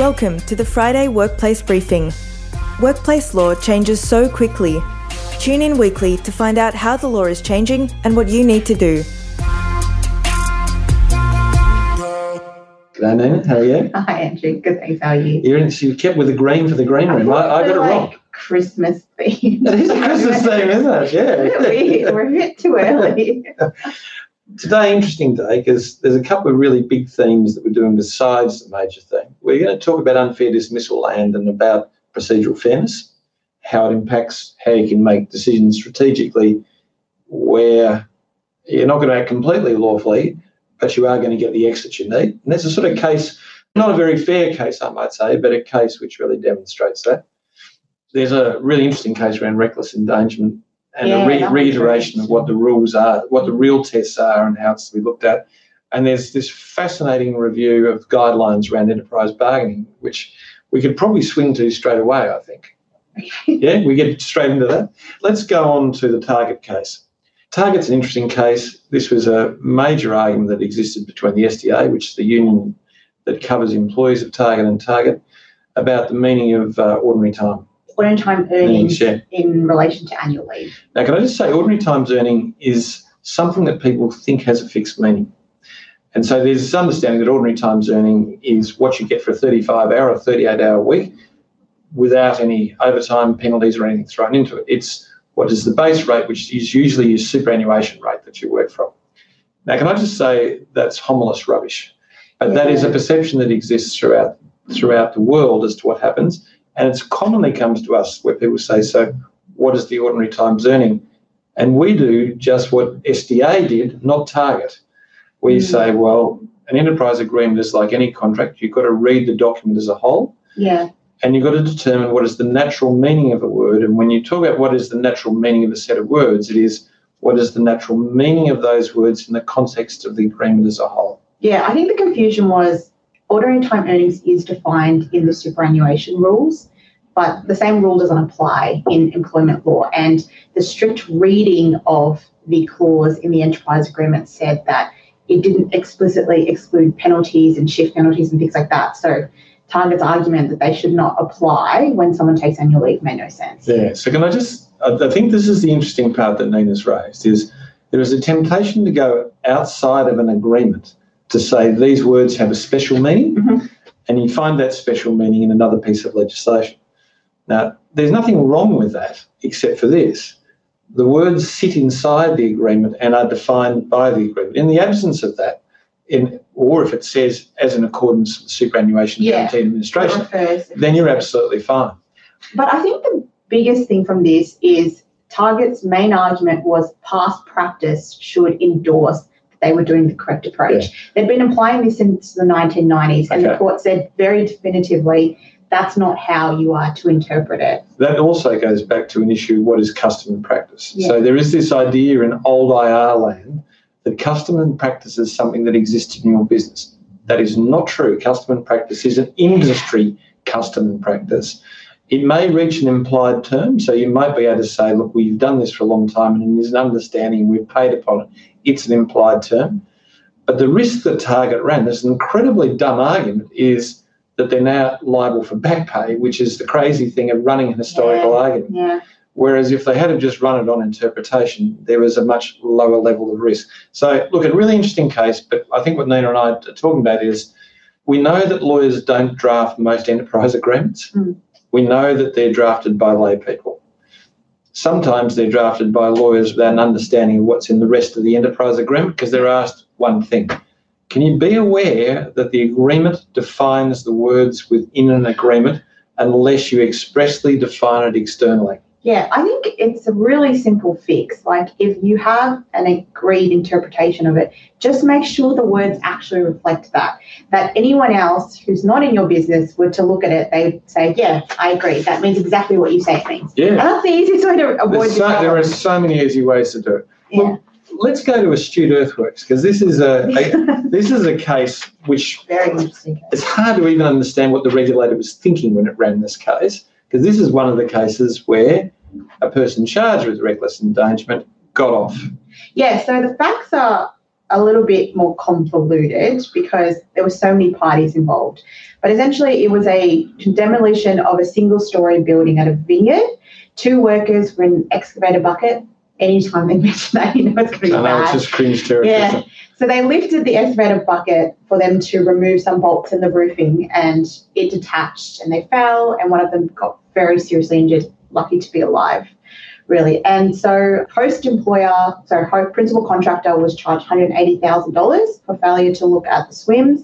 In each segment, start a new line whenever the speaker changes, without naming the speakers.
Welcome to the Friday Workplace Briefing. Workplace law changes so quickly. Tune in weekly to find out how the law is changing and what you need to do.
G'day, Nina. How are you?
Hi, Andrew. Good, thanks. How are you?
You're in, so you kept with the green for the green room. I, I got it wrong.
Christmas theme.
It is a Christmas theme, isn't it? Yeah.
We're a bit too early.
Today, interesting day because there's a couple of really big themes that we're doing besides the major theme. We're going to talk about unfair dismissal land and about procedural fairness, how it impacts how you can make decisions strategically where you're not going to act completely lawfully, but you are going to get the exit you need. And that's a sort of case, not a very fair case, I might say, but a case which really demonstrates that. There's a really interesting case around reckless endangerment and
Yeah,
a re- reiteration of what the rules are, what the real tests are, and how it's to be looked at. And there's this fascinating review of guidelines around enterprise bargaining, which we could probably swing to straight away, I think. yeah, we get straight into that. Let's go on to the Target case. Target's an interesting case. This was a major argument that existed between the SDA, which is the union that covers employees of Target and Target, about the meaning of uh, ordinary time.
Ordinary time earnings
yeah.
in relation to annual leave.
Now, can I just say, ordinary times earning is something that people think has a fixed meaning. And so there's this understanding that ordinary times earning is what you get for a 35 hour or 38 hour week without any overtime penalties or anything thrown into it. It's what is the base rate, which is usually your superannuation rate that you work from. Now, can I just say that's homilous rubbish? But that is a perception that exists throughout throughout the world as to what happens, and it's commonly comes to us where people say, "So, what is the ordinary times earning?" And we do just what SDA did, not Target. We
Mm.
say, "Well, an enterprise agreement is like any contract. You've got to read the document as a whole."
Yeah.
and you've got to determine what is the natural meaning of a word. And when you talk about what is the natural meaning of a set of words, it is what is the natural meaning of those words in the context of the agreement as a whole.
Yeah. I think the confusion was ordinary time earnings is defined in the superannuation rules, but the same rule doesn't apply in employment law. And the strict reading of the clause in the enterprise agreement said that it didn't explicitly exclude penalties and shift penalties and things like that. So Target's argument that they should not apply when someone takes annual leave made no sense.
Yeah. So can I just? I think this is the interesting part that Nina's raised. Is there is a temptation to go outside of an agreement to say these words have a special meaning,
Mhm.
and you find that special meaning in another piece of legislation. Now, there's nothing wrong with that except for this. The words sit inside the agreement and are defined by the agreement. In the absence of that, in, or if it says as in accordance with superannuation
Yeah.
guarantee administration, then you're absolutely fine.
But I think the biggest thing from this is Target's main argument was past practice should endorse they were doing the correct approach. They've been applying this since the 1990s, and the court said very definitively that's not how you are to interpret it.
that also goes back to an issue what is custom and practice.
Yeah.
So there is this idea in old IR land that custom and practice is something that exists in your business. That is not true. Custom and practice is an industry custom and practice. It may reach an implied term, so you might be able to say, look, we've done this for a long time and there's an understanding, we've paid upon it. It's an implied term. But the risk that Target ran, this incredibly dumb argument, is that they're now liable for back pay, which is the crazy thing of running an historical
Yeah.
argument.
Yeah.
Whereas if they had have just run it on interpretation, there was a much lower level of risk. So, look, a really interesting case, but I think what Nina and I are talking about is we know that lawyers don't draft most enterprise agreements.
Mm.
We know that they're drafted by lay people. Sometimes they're drafted by lawyers without an understanding of what's in the rest of the enterprise agreement because they're asked one thing. Can you be aware that the agreement defines the words within an agreement unless you expressly define it externally?
Yeah, I think it's a really simple fix. Like, if you have an agreed interpretation of it, just make sure the words actually reflect that. That anyone else who's not in your business were to look at it, they'd say, Yeah, I agree. That means exactly what you say it means.
Yeah.
And that's the easiest way to avoid
so, there are so many easy ways to do it.
Yeah.
Let's go to Astute Earthworks because this is a, a this is a case which
Very interesting.
it's hard to even understand what the regulator was thinking when it ran this case because this is one of the cases where a person charged with reckless endangerment got off.
Yeah, so the facts are a little bit more convoluted because there were so many parties involved. But essentially, it was a demolition of a single story building at a vineyard. Two workers were in an excavator bucket. Anytime they mention that, you know it's going to be
I know
bad.
it's just cringe territory.
Yeah. So they lifted the excavator bucket for them to remove some bolts in the roofing and it detached and they fell and one of them got very seriously injured, lucky to be alive, really. And so host employer, so principal contractor was charged $180,000 for failure to look at the swims.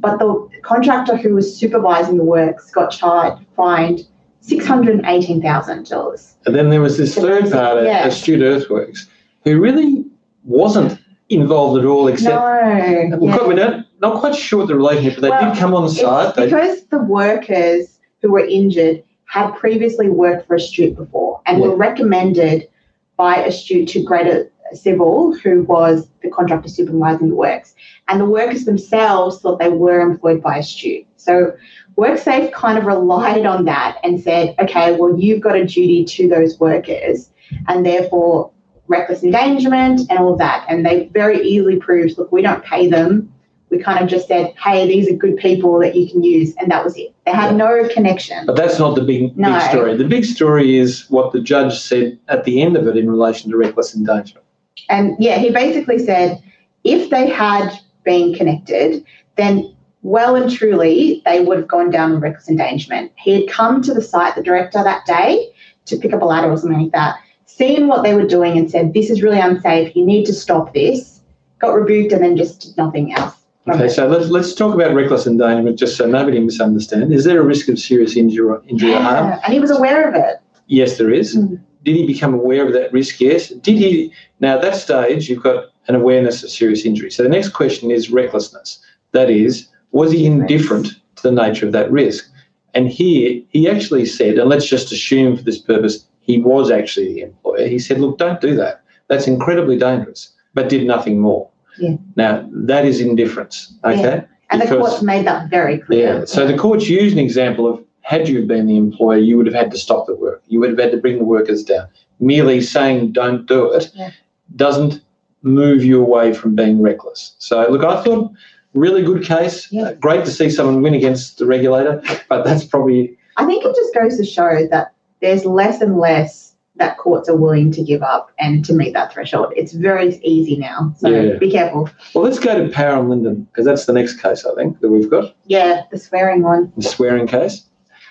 But the contractor who was supervising the works got charged, fined $618,000.
And then there was this third part,
Yeah.
Astute Earthworks, who really wasn't involved at all, except
No.
we're,
yeah.
quite, we're not, not quite sure what the relationship, but they
Well,
did come on site. They,
because the workers who were injured had previously worked for Astute before and were recommended by Astute to Greater Civil, who was the contractor supervising the works. And the workers themselves thought they were employed by Astute. So WorkSafe kind of relied on that and said, okay, well, you've got a duty to those workers, and therefore reckless endangerment and all that. And they very easily proved, look, we don't pay them. We kind of just said, hey, these are good people that you can use, and that was it. They had no connection.
but that's not the big,
No.
big story. The big story is what the judge said at the end of it in relation to reckless endangerment.
And yeah, he basically said if they had been connected, then well and truly they would have gone down in reckless endangerment. He had come to the site, the director that day, to pick up a ladder or something like that, seen what they were doing and said, This is really unsafe, you need to stop this, got rebuked and then just did nothing else.
Okay, so let's, let's talk about reckless endangerment just so nobody misunderstands. Is there a risk of serious injury, injury or harm?
And he was aware of it.
Yes, there is.
Mm.
Did he become aware of that risk? Yes. Did he? Now, at that stage, you've got an awareness of serious injury. So the next question is recklessness. That is, was he indifferent to the nature of that risk? And here, he actually said, and let's just assume for this purpose, he was actually the employer. He said, look, don't do that. That's incredibly dangerous, but did nothing more.
Yeah.
Now, that is indifference. Okay.
Yeah. And the court's made that very clear.
yeah. So the courts used an example of had you been the employer, you would have had to stop the work. You would have had to bring the workers down. Merely saying don't do it
Yeah.
doesn't move you away from being reckless. So look, I thought really good case.
Yeah.
Uh, great to see someone win against the regulator, but that's probably
I think it just goes to show that there's less and less that courts are willing to give up and to meet that threshold. It's very easy now. So
Yeah.
be careful.
well. Let's go to Power and Linden because that's the next case I think that we've got
Yeah, the swearing one.
the swearing case.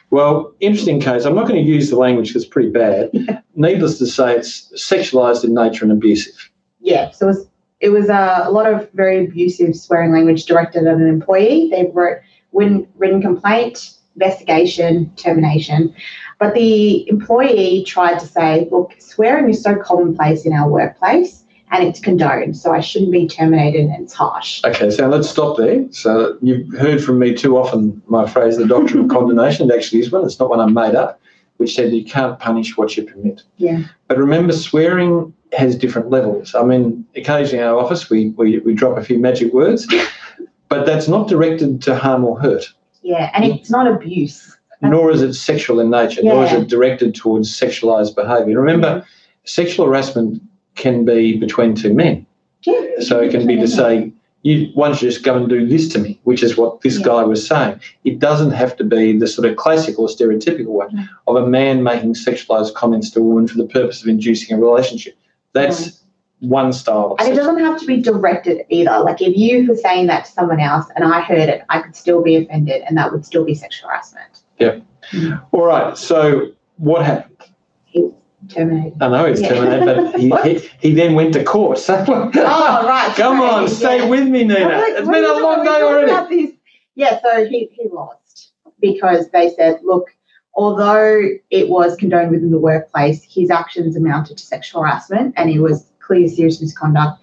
Well, interesting case. I'm not going to use the language because it's pretty bad. Needless to say, it's sexualised in nature and abusive.
Yeah, so it was, it was uh, a lot of very abusive swearing language directed at an employee. They wrote written, written complaint, investigation, termination. But the employee tried to say, look, swearing is so commonplace in our workplace and it's condoned, so I shouldn't be terminated and it's harsh.
Okay, so let's stop there. So you've heard from me too often my phrase, the doctrine of condonation. It actually is one. It's not one I made up, which said you can't punish what you permit.
Yeah.
But remember, swearing has different levels. I mean, occasionally in our office we, we, we drop a few magic words, but that's not directed to harm or hurt,
Yeah, and it's not abuse.
Nor is it sexual in nature, nor is it directed towards sexualized behavior. Remember, mm-hmm. sexual harassment can be between two men.
Yeah.
So it can be to say, you why don't you just go and do this to me, which is what this
Yeah.
guy was saying. It doesn't have to be the sort of classical or stereotypical one
No.
of a man making sexualized comments to a woman for the purpose of inducing a relationship. That's one style. Of
And it doesn't have to be directed either. Like if you were saying that to someone else and I heard it, I could still be offended and that would still be sexual harassment.
All right. So what happened?
He terminated.
I know it's
Yeah.
terminated, but he, he, he then went to court. So
Oh, right.
Come
sorry,
on, stay with me, Nina.
Like,
it's been a long day already.
Yeah, so he, he lost because they said, look, although it was condoned within the workplace, his actions amounted to sexual harassment and it was clearly serious misconduct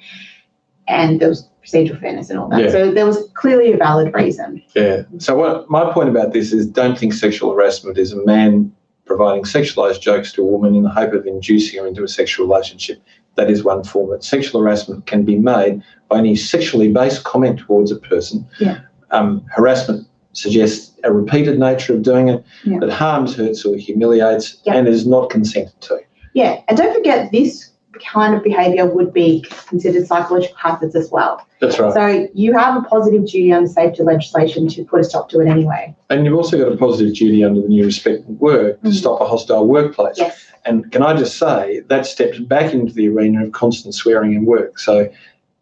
and there was procedural fairness and all that.
Yeah.
So there was clearly a valid reason.
Yeah. So what my point about this is don't think sexual harassment is a man providing sexualized jokes to a woman in the hope of inducing her into a sexual relationship. That is one form. But sexual harassment can be made by any sexually based comment towards a person.
Yeah.
Um, harassment suggests a repeated nature of doing it
Yeah.
that harms, hurts, or humiliates
Yeah.
and is not consented to.
Yeah, and don't forget this kind of behaviour would be considered psychological hazards as well.
That's right.
So you have a positive duty under safety legislation to put a stop to it anyway.
and you've also got a positive duty under the new Respect at Work to
Mhm.
stop a hostile workplace.
Yes.
And can I just say that steps back into the arena of constant swearing in work. So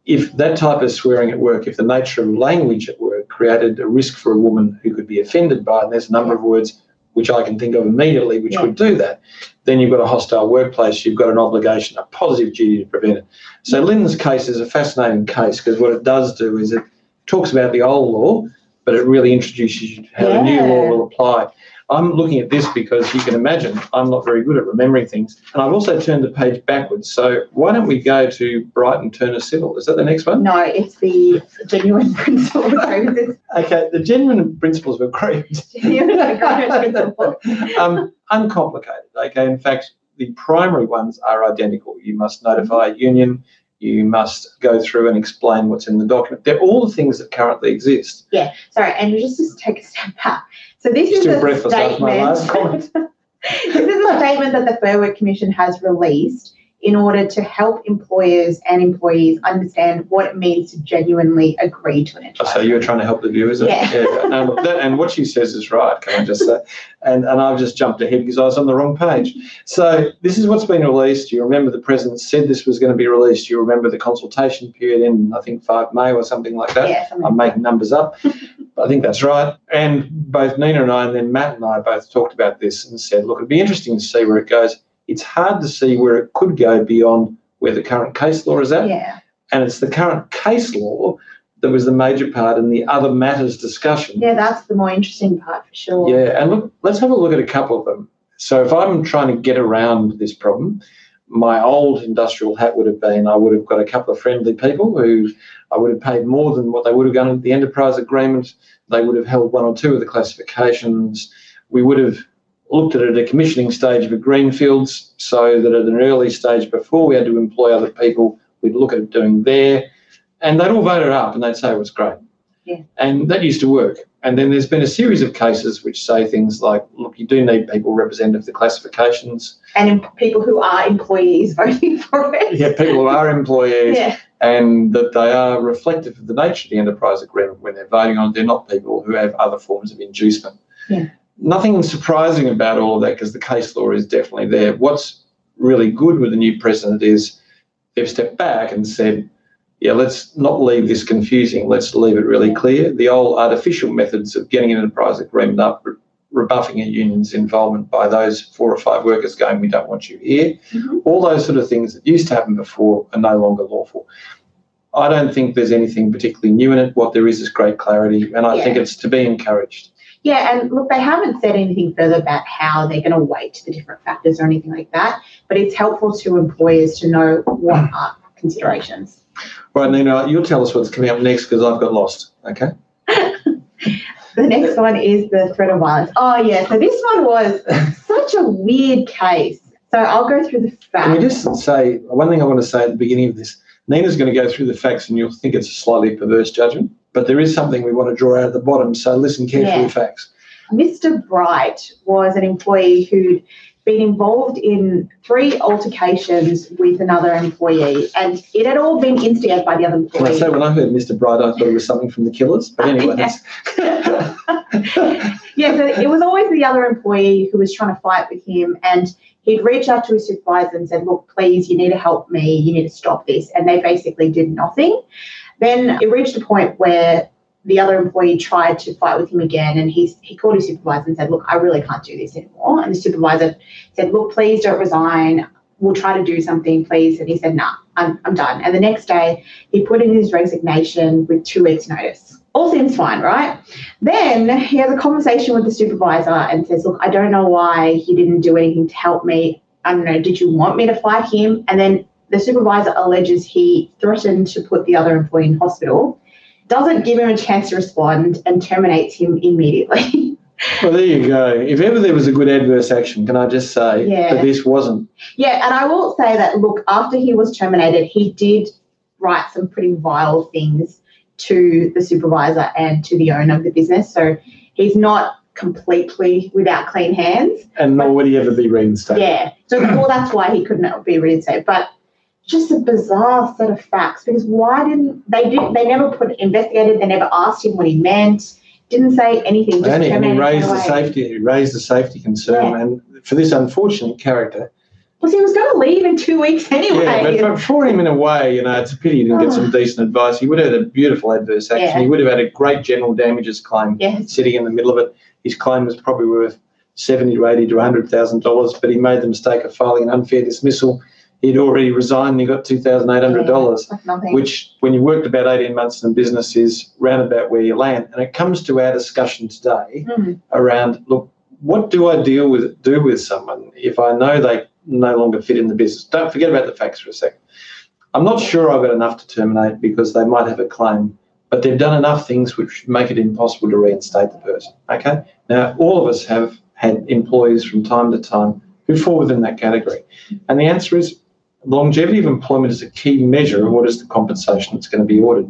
if that type of swearing at work, if the nature of language at work created a risk for a woman who could be offended by it, and there's a number of words which I can think of immediately which
Yeah.
would do that, then you've got a hostile workplace, you've got an obligation, a positive duty to prevent it. So Lynn's case is a fascinating case because what it does do is it talks about the old law, but it really introduces you to how the new law will apply. I'm looking at this because you can imagine I'm not very good at remembering things. And I've also turned the page backwards. So why don't we go to Brighton Turner Civil? Is that the next one?
No, it's the genuine principles. of.
Okay, the genuine principles of agreement.
It's genuine agreement principle.
um, uncomplicated. Okay, in fact, the primary ones are identical. You must notify a union. You must go through and explain what's in the document. They're all the things that currently exist.
Yeah, sorry, and just to take a step back. So this is
Still
a
breathless after my last
statement. this is a statement that the Fair Work Commission has released in order to help employers and employees understand what it means to genuinely agree to an
oh,
So
you were trying to help the viewers.
Yeah.
No, look, that, and what she says is right. Can I just say? And and I've just jumped ahead because I was on the wrong page. So this is what's been released. You remember the president said this was going to be released. You remember the consultation period in I think five May or something like that.
yeah,
I'm making numbers up. I think that's right. And both Nina and I, and then Matt and I both talked about this and said, look, it'd be interesting to see where it goes. It's hard to see where it could go beyond where the current case law is at.
Yeah,
And it's the current case law that was the major part in the other matters discussion.
yeah, that's the more interesting part for sure.
Yeah, and look, let's have a look at a couple of them. So if I'm trying to get around this problem, my old industrial hat would have been I would have got a couple of friendly people who I would have paid more than what they would have done at the enterprise agreement. They would have held one or two of the classifications. We would have looked at it at a commissioning stage of a greenfields so that at an early stage before we had to employ other people, we'd look at it doing there. And they'd all vote it up and they'd say it was great.
Yeah.
And that used to work. And then there's been a series of cases which say things like, look, you do need people representative of the classifications.
And people who are employees voting for it.
Yeah, people who are employees
Yeah,
and that they are reflective of the nature of the enterprise agreement when they're voting on it. They're not people who have other forms of inducement.
Yeah.
Nothing surprising about all of that because the case law is definitely there. What's really good with the new president is they've stepped back and said, yeah, let's not leave this confusing. Let's leave it really clear. The old artificial methods of getting an enterprise agreement up, re- rebuffing a union's involvement by those four or five workers going, we don't want you here,
Mhm.
all those sort of things that used to happen before are no longer lawful. I don't think there's anything particularly new in it. What there is is great clarity, and I
Yeah.
think it's to be encouraged.
Yeah, and look, they haven't said anything further about how they're going to weight the different factors or anything like that, but it's helpful to employers to know what are considerations.
Right, Nina, you'll tell us what's coming up next because I've got lost. Okay.
The next one is the threat of violence. Oh, yeah, so this one was such a weird case. So I'll go through the facts.
Can we just say one thing I want to say at the beginning of this? Nina's going to go through the facts, and you'll think it's a slightly perverse judgment, but there is something we want to draw out at the bottom. So listen carefully
Yeah.
facts.
Mr. Bright was an employee who'd been involved in three altercations with another employee, and it had all been instigated by the other
Can I
employee.
say when I heard Mr. Bright, I thought it was something from the Killers, but anyway,
Yeah. yeah, so it was always the other employee who was trying to fight with him, and he'd reach out to his supervisor and said, "Look, please, you need to help me. You need to stop this." And they basically did nothing. Then it reached a point where the other employee tried to fight with him again, and he he called his supervisor and said, "Look, I really can't do this anymore." And the supervisor said, "Look, please don't resign. We'll try to do something, please." And he said, "Nah, I'm I'm done." And the next day, he put in his resignation with two weeks' notice. All seems fine, right? Then he has a conversation with the supervisor and says, Look, I don't know why he didn't do anything to help me. I don't know, did you want me to fight him? And then the supervisor alleges he threatened to put the other employee in hospital, doesn't give him a chance to respond, and terminates him immediately.
Well, there you go. If ever there was a good adverse action, can I just say
Yeah.
that this wasn't?
yeah, and I will say that, look, after he was terminated, he did write some pretty vile things to the supervisor and to the owner of the business. So he's not completely without clean hands.
And nor would he ever be reinstated.
Yeah. So well, that's why he couldn't be reinstated. But just a bizarre set of facts because why didn't they did they never put investigated, they never asked him what he meant, didn't say anything. Just
And he, and he raised the safety. He raised the safety concern,
Yeah.
and for this unfortunate character,
Because he was going to leave in two weeks anyway.
Yeah, but, but for him in a way, you know, it's a pity he didn't get some oh. decent advice. He would have had a beautiful adverse action.
Yeah.
He would have had a great general damages claim
Yes.
sitting in the middle of it. His claim was probably worth seventy to eighty to hundred thousand dollars, but he made the mistake of filing an unfair dismissal. He'd already resigned and he got two thousand eight hundred dollars,
Like nothing.
which when you worked about eighteen months in a business is round about where you land. And it comes to our discussion today
Mm.
around look, what do I deal with do with someone if I know they no longer fit in the business? Don't forget about the facts for a second. I'm not sure I've got enough to terminate because they might have a claim, but they've done enough things which make it impossible to reinstate the person. Okay? Now all of us have had employees from time to time who fall within that category. And the answer is longevity of employment is a key measure of what is the compensation that's going to be ordered.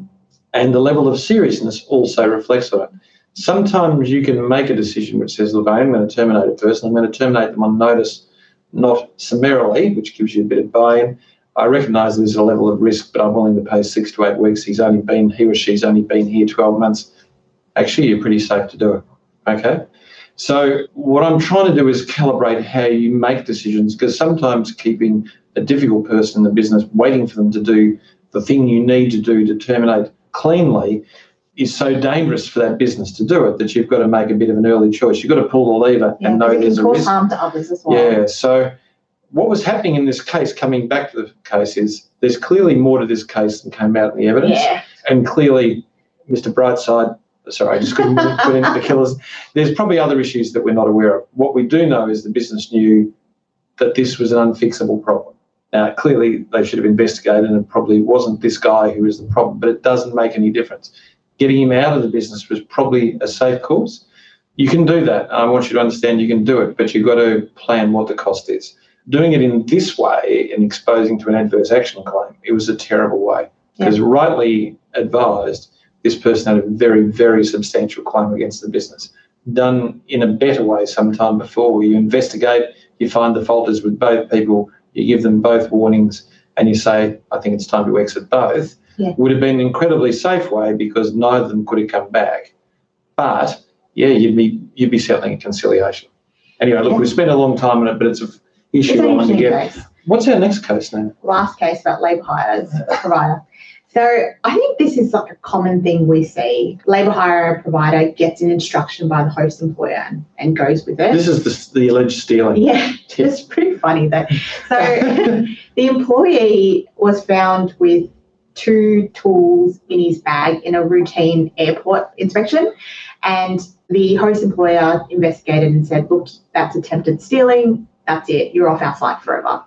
And the level of seriousness also reflects on it sometimes you can make a decision which says, look, I am going to terminate a person. I'm going to terminate them on notice, not summarily, which gives you a bit of buy-in. I recognise there's a level of risk, but I'm willing to pay six to eight weeks. He's only been, he or she's only been here 12 months. Actually, you're pretty safe to do it. Okay. So what I'm trying to do is calibrate how you make decisions because sometimes keeping a difficult person in the business, waiting for them to do the thing you need to do to terminate cleanly is so dangerous for that business to do it that you've got to make a bit of an early choice. You've got to pull the lever
Yeah,
and know there's a
cause
risk.
harm to others as well.
Yeah. So what was happening in this case, coming back to the case, is there's clearly more to this case than came out in the evidence.
Yeah.
And clearly, Mr. Brightside, sorry, I just couldn't put into the killers. There's probably other issues that we're not aware of. What we do know is the business knew that this was an unfixable problem. Now, clearly, they should have investigated, and it probably wasn't this guy who was the problem, but it doesn't make any difference. Getting him out of the business was probably a safe course. You can do that. I want you to understand you can do it, but you've got to plan what the cost is. Doing it in this way and exposing to an adverse action claim, it was a terrible way. Because rightly advised, this person had a very, very substantial claim against the business. Done in a better way sometime before, where you investigate, you find the fault is with both people, you give them both warnings, and you say, I think it's time to exit both,
Yeah.
would have been an incredibly safe way because neither of them could have come back. But yeah, you'd be you'd be settling a conciliation. Anyway, look,
Yeah.
we've spent a long time on it, but it's an issue
It's
I want to get.
case.
What's our next case now?
last case about labour hire as a provider. So I think this is like a common thing we see. Labour hire provider gets an instruction by the host employer and, and goes with it.
This is the, the alleged stealing.
yeah, it's pretty funny though. So the employee was found with two tools in his bag in a routine airport inspection. And the host employer investigated and said, look, that's attempted stealing. That's it. You're off our site forever.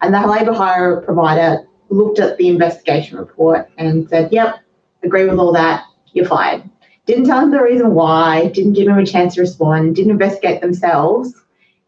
And the labour hire provider looked at the investigation report and said, yep, agree with all that. You're fired. Didn't tell him the reason why, didn't give him a chance to respond, didn't investigate themselves,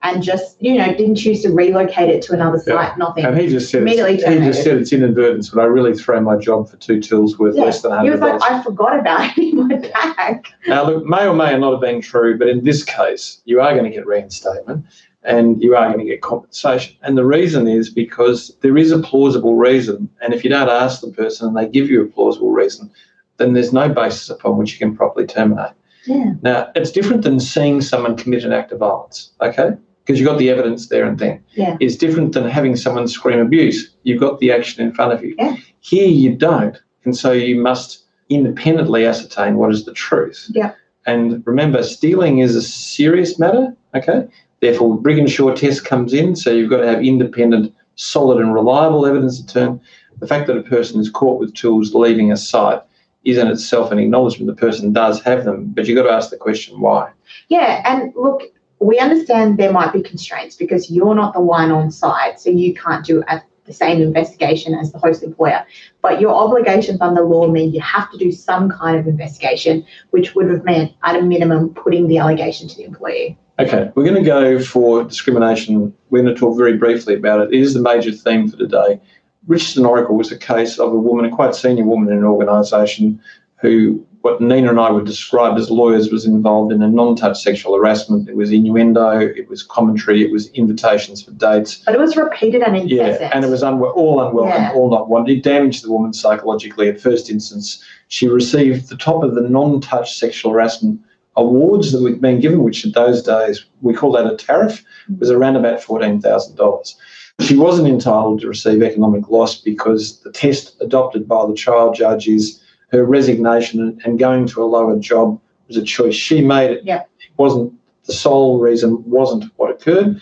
and just, you know, didn't choose to relocate it to another
Yeah.
site, nothing.
And he just said
Immediately
he just said it's inadvertence, but I really throw my job for two tools worth
Yeah.
less than
He
hundred
was like. I forgot about it in.
Now, look, may or may not have been true, but in this case, you are going to get reinstatement and you are going to get compensation. And the reason is because there is a plausible reason. And if you don't ask the person and they give you a plausible reason, then there's no basis upon which you can properly terminate.
Yeah.
Now, it's different than seeing someone commit an act of violence, okay? Because you've got the evidence there and then.
Yeah.
It's different than having someone scream abuse. You've got the action in front of you.
Yeah.
Here you don't. And so you must independently ascertain what is the truth.
Yeah.
And remember, stealing is a serious matter, okay? Therefore, Briginshaw test comes in, so you've got to have independent, solid, and reliable evidence to turn. The fact that a person is caught with tools leaving a site is in itself an acknowledgement the person does have them, but you've got to ask the question why.
Yeah. And look, we understand there might be constraints because you're not the one on site, so you can't do a, the same investigation as the host employer. But your obligations under law mean you have to do some kind of investigation, which would have meant, at a minimum, putting the allegation to the employee.
Okay, we're going to go for discrimination. We're going to talk very briefly about it. It is the major theme for today. Richardson Oracle was a case of a woman, a quite senior woman in an organisation, who what Nina and I would describe as lawyers was involved in a non-touch sexual harassment. It was innuendo, it was commentary, it was invitations for dates.
But it was repeated and incessant.
Yeah, and it was unwe- all unwelcome,
Yeah.
all not wanted. It damaged the woman psychologically. At first instance, she received the top of the non-touch sexual harassment awards that we'd been given, which in those days we call that a tariff, was around about fourteen thousand dollars. She wasn't entitled to receive economic loss because the test adopted by the trial judge is her resignation and- going to a lower job was a choice she made. It,
Yep.
it wasn't the sole reason, wasn't what occurred.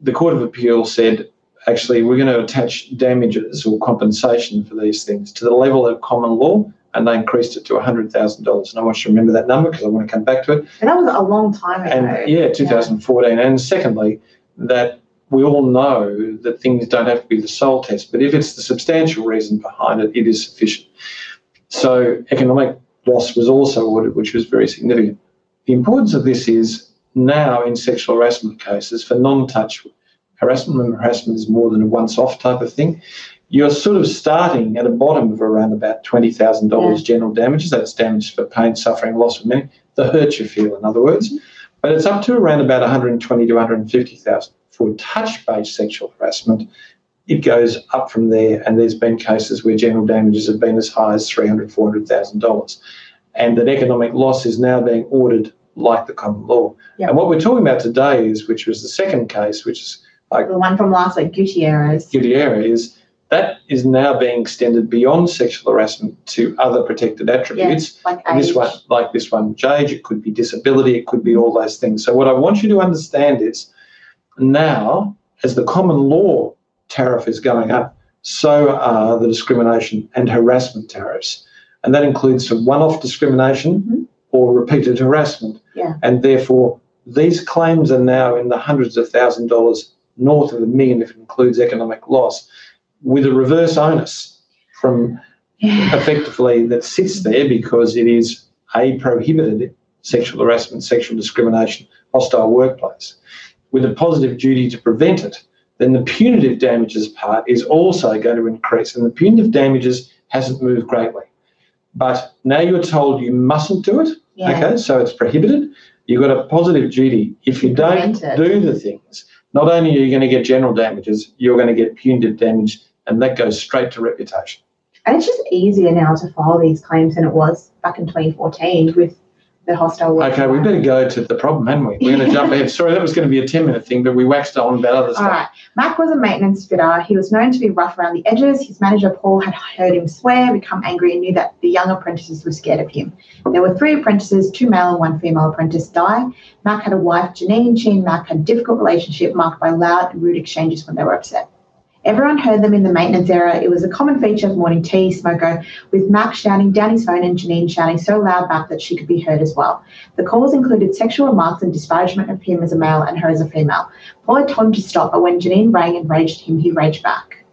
The Court of Appeal said, actually, we're going to attach damages or compensation for these things to the level of common law, and they increased it to $100,000. And I want you to remember that number because I want to come back to it.
And that was a long time ago.
And yeah, 2014. And secondly, that we all know that things don't have to be the sole test, but if it's the substantial reason behind it, it is sufficient. So economic loss was also ordered, which was very significant. The importance of this is now in sexual harassment cases for non-touch harassment, remember harassment is more than a once-off type of thing. You're sort of starting at a bottom of around about twenty thousand dollars general damages. That's damage for pain, suffering, loss of memory, the hurt you feel, in other words. Mm-hmm. But it's up to around about 120 to 150,000 for touch-based sexual harassment. It goes up from there, and there's been cases where general damages have been as high as 300, 400,000 dollars, and that economic loss is now being ordered like the common law.
Yeah.
And what we're talking about today is, which was the second case, which is like
The one from last week, Gutierrez.
Gutierrez, that is now being extended beyond sexual harassment to other protected attributes.
like
And this one, like this one, age, it could be disability, it could be all those things. So what I want you to understand is now, as the common law tariff is going up, so are the discrimination and harassment tariffs. And that includes some one-off discrimination
Mhm.
or repeated harassment.
Yeah.
And therefore, these claims are now in the hundreds of thousand dollars, north of a million if it includes economic loss, with a reverse onus from
Yeah.
effectively that sits there because it is a prohibited sexual harassment, sexual discrimination, hostile workplace, with a positive duty to prevent it, then the punitive damages part is also going to increase. And the punitive damages hasn't moved greatly. But now you're told you mustn't do it.
Yeah.
Okay, so it's prohibited. You've got a positive duty. If you don't do the things, not only are you going to get general damages, you're going to get punitive damage, and that goes straight to reputation.
And it's just easier now to file these claims than it was back in 2014 with the hostile work.
Okay, we better go to the problem, haven't we? We're going to jump in. Sorry, that was going to be a 10 minute thing, but we waxed on about other
All
stuff.
right. Mac was a maintenance fitter. He was known to be rough around the edges. His manager, Paul, had heard him swear, become angry, and knew that the young apprentices were scared of him. There were three apprentices, two male and one female apprentice, Di. Mac had a wife, Janine. She and Mac had a difficult relationship marked by loud and rude exchanges when they were upset. Everyone heard them in the maintenance era. It was a common feature of morning tea, smoko, with Mac shouting down his phone and Janine shouting so loud back that she could be heard as well. The calls included sexual remarks and disparagement of him as a male and her as a female. Paul told him to stop, but when Janine rang and raged him, he raged back.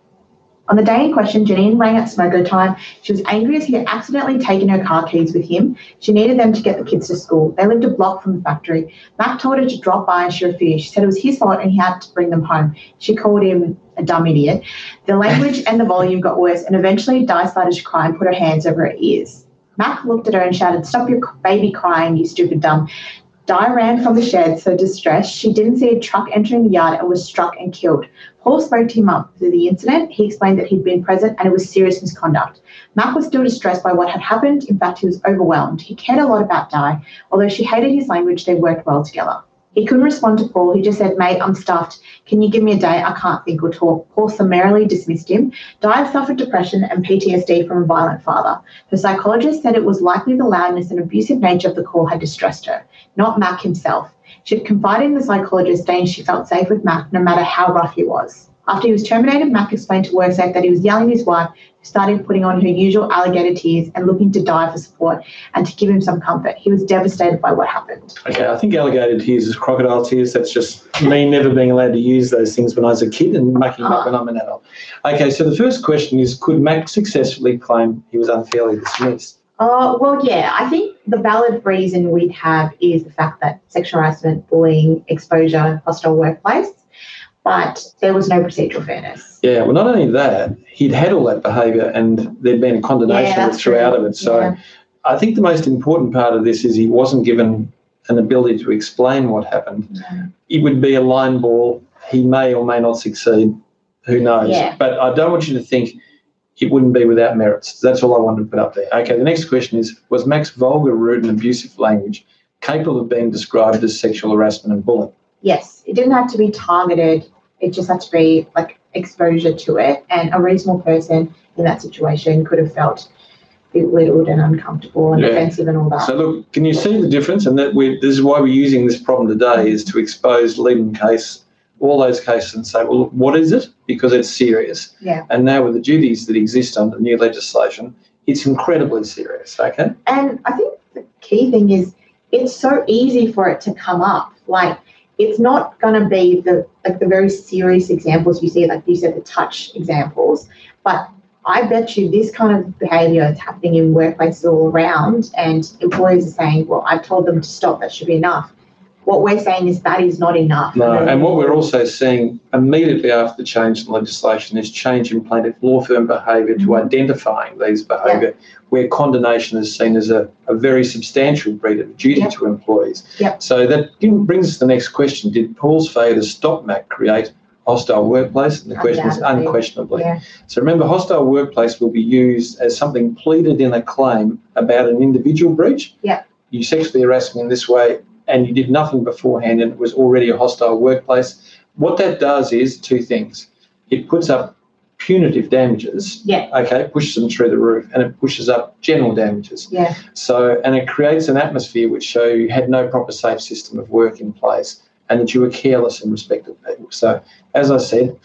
On the day in question, Janine rang at smoko time. She was angry as he had accidentally taken her car keys with him. She needed them to get the kids to school. They lived a block from the factory. Mac told her to drop by and she refused. She said it was his fault and he had to bring them home. She called him a dumb idiot. The language and the volume got worse, and eventually Di started to cry and put her hands over her ears. Mac looked at her and shouted, Stop your baby crying, you stupid dumb. Di ran from the shed so distressed she didn't see a truck entering the yard and was struck and killed. Paul spoke to him up for the incident. He explained that he'd been present and it was serious misconduct. Mac was still distressed by what had happened. In fact, he was overwhelmed. He cared a lot about Di. Although she hated his language, they worked well together. He couldn't respond to Paul. He just said, Mate, I'm stuffed. Can you give me a day? I can't think or talk. Paul summarily dismissed him. Di suffered depression and PTSD from a violent father. The psychologist said it was likely the loudness and abusive nature of the call had distressed her, not Mac himself. She had confided in the psychologist, saying she felt safe with Mac no matter how rough he was. After he was terminated, Mac explained to WorkSafe that he was yelling at his wife, who started putting on her usual alligator tears and looking to Di for support and to give him some comfort. He was devastated by what happened.
Okay, I think alligator tears is crocodile tears. That's just me never being allowed to use those things when I was a kid and making them up when I'm an adult. Okay, so the first question is Could Mac successfully claim he was unfairly dismissed?
Uh, well, yeah, I think the valid reason we'd have is the fact that sexual harassment, bullying, exposure, hostile workplace, but there was no procedural fairness.
Yeah, well, not only that, he'd had all that behaviour and there'd been a condonation
Yeah,
of it throughout
true.
of it. So
Yeah.
I think the most important part of this is he wasn't given an ability to explain what happened. It would be a line ball. He may or may not succeed. Who knows?
Yeah.
But I don't want you to think it wouldn't be without merits. That's all I wanted to put up there. Okay, the next question is Was Mac's vulgar, rude, and abusive language capable of being described as sexual harassment and bullying?
Yes, it didn't have to be targeted. It just had to be like exposure to it. And a reasonable person in that situation could have felt belittled and uncomfortable and
Yeah.
offensive and all that.
So look, can you see the difference? And that we this is why we're using this problem today is to expose leading case, all those cases, and say, well, look, what is it? Because it's serious.
yeah.
And now with the duties that exist under new legislation, it's incredibly serious. Okay.
And I think the key thing is it's so easy for it to come up. Like it's not going to be the like the very serious examples you see, like you said, the touch examples. But I bet you this kind of behaviour is happening in workplaces all around, and employers are saying, "Well, I've told them to stop. That should be enough." What we're saying is that is not enough.
No, and what we're also seeing immediately after the change in legislation is change in plaintiff law firm behaviour to
Mhm.
identifying these behaviour, where condonation is seen as a, a very substantial breach of duty
Yep.
to employees.
Yep.
So that brings us to the next question: Did Paul's failure to stop Mac create hostile workplace? And the question is unquestionably.
Yeah.
So remember, hostile workplace will be used as something pleaded in a claim about an individual breach.
Yeah.
You sexually harassed me in this way, and you did nothing beforehand, and it was already a hostile workplace. What that does is two things. It puts up punitive damages.
Yeah.
Okay, pushes them through the roof, and it pushes up general damages.
Yeah.
So, and it creates an atmosphere which show you had no proper safe system of work in place, and that you were careless in respect of people. So, as I said,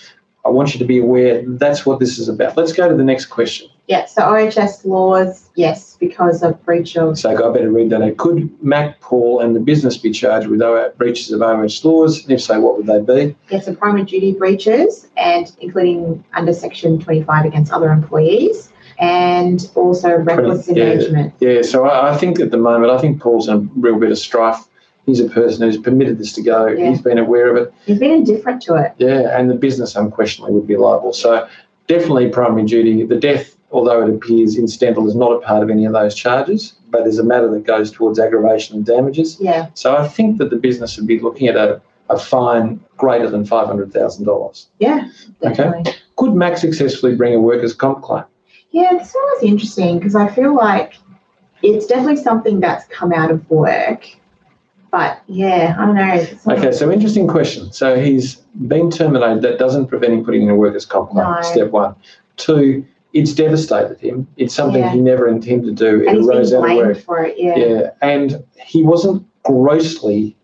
I want you to be aware that's what this is about. Let's go to the next question.
Yeah. So OHS laws, yes, because of breach of
So I better read that out. Could Mac, Paul, and the business be charged with O- breaches of OH laws? And if so, what would they be?
yes, of primary duty breaches, and including under Section 25 against other employees, and also reckless
Yeah.
engagement.
Yeah, so I, I think at the moment, I think Paul's in a real bit of strife. He's a person who's permitted this to go.
Yeah.
He's been aware of it.
He's been indifferent to it.
Yeah, and the business unquestionably would be liable. So definitely primary duty. The death, although it appears incidental, is not a part of any of those charges, but is a matter that goes towards aggravation and damages.
Yeah.
So I think that the business would be looking at a, a fine greater than $500,000.
Yeah.
Okay. Could Mac successfully bring a workers' comp claim?
Yeah, this one was interesting because I feel like it's definitely something that's come out of work. But yeah, I don't know.
Okay, so interesting question. So he's been terminated. That doesn't prevent him putting in a workers' comp claim.
No.
Step one. Two, it's devastated him. It's something
Yeah.
he never intended to do. It
And
arose out of work.
for it. Yeah.
Yeah, and he wasn't grossly,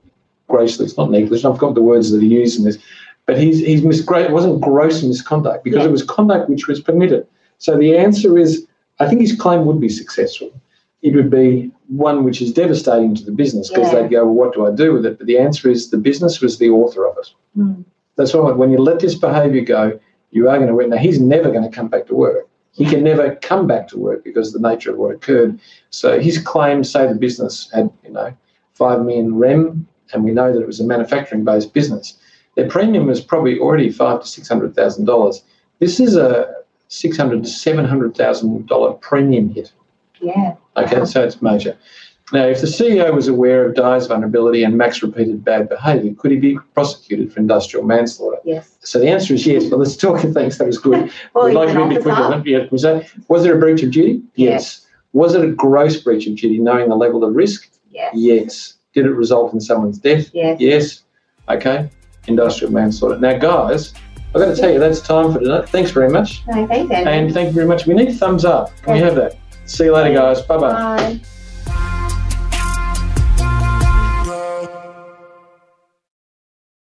grossly. It's not negligent. I've got the words that he used in this, but he's he's mis- It wasn't gross misconduct because
Yeah.
it was conduct which was permitted. So the answer is, I think his claim would be successful. It would be one which is devastating to the business because
Yeah.
they'd go, well, what do I do with it? But the answer is the business was the author of it.
Hmm.
That's why when you let this behaviour go, you are going to win. Now he's never going to come back to work. He can never come back to work because of the nature of what occurred. So his claim, say the business had, you know, five million REM, and we know that it was a manufacturing-based business. Their premium was probably already five to six hundred thousand dollars. This is a six hundred to seven hundred thousand dollar premium hit.
Yeah.
Okay,
Wow.
so it's major. Now, if the CEO was aware of Di's vulnerability and Mac's repeated bad behaviour, could he be prosecuted for industrial manslaughter?
Yes.
So the answer is yes, but let's talk. Thanks, that was good.
Well,
We'd like to be quicker. Yeah, was, that, was there a breach of duty? Yes. Was it a gross breach of duty, knowing the level of risk?
Yes.
Yes. Did it result in someone's death?
Yes.
Yes. Okay. Industrial manslaughter. Now, guys, I've got to tell you, that's time for tonight. Thanks very much.
No, thanks, Andrew.
And thank you very much. We need a thumbs up. Can we have that? See you later, guys. Bye bye.
Bye.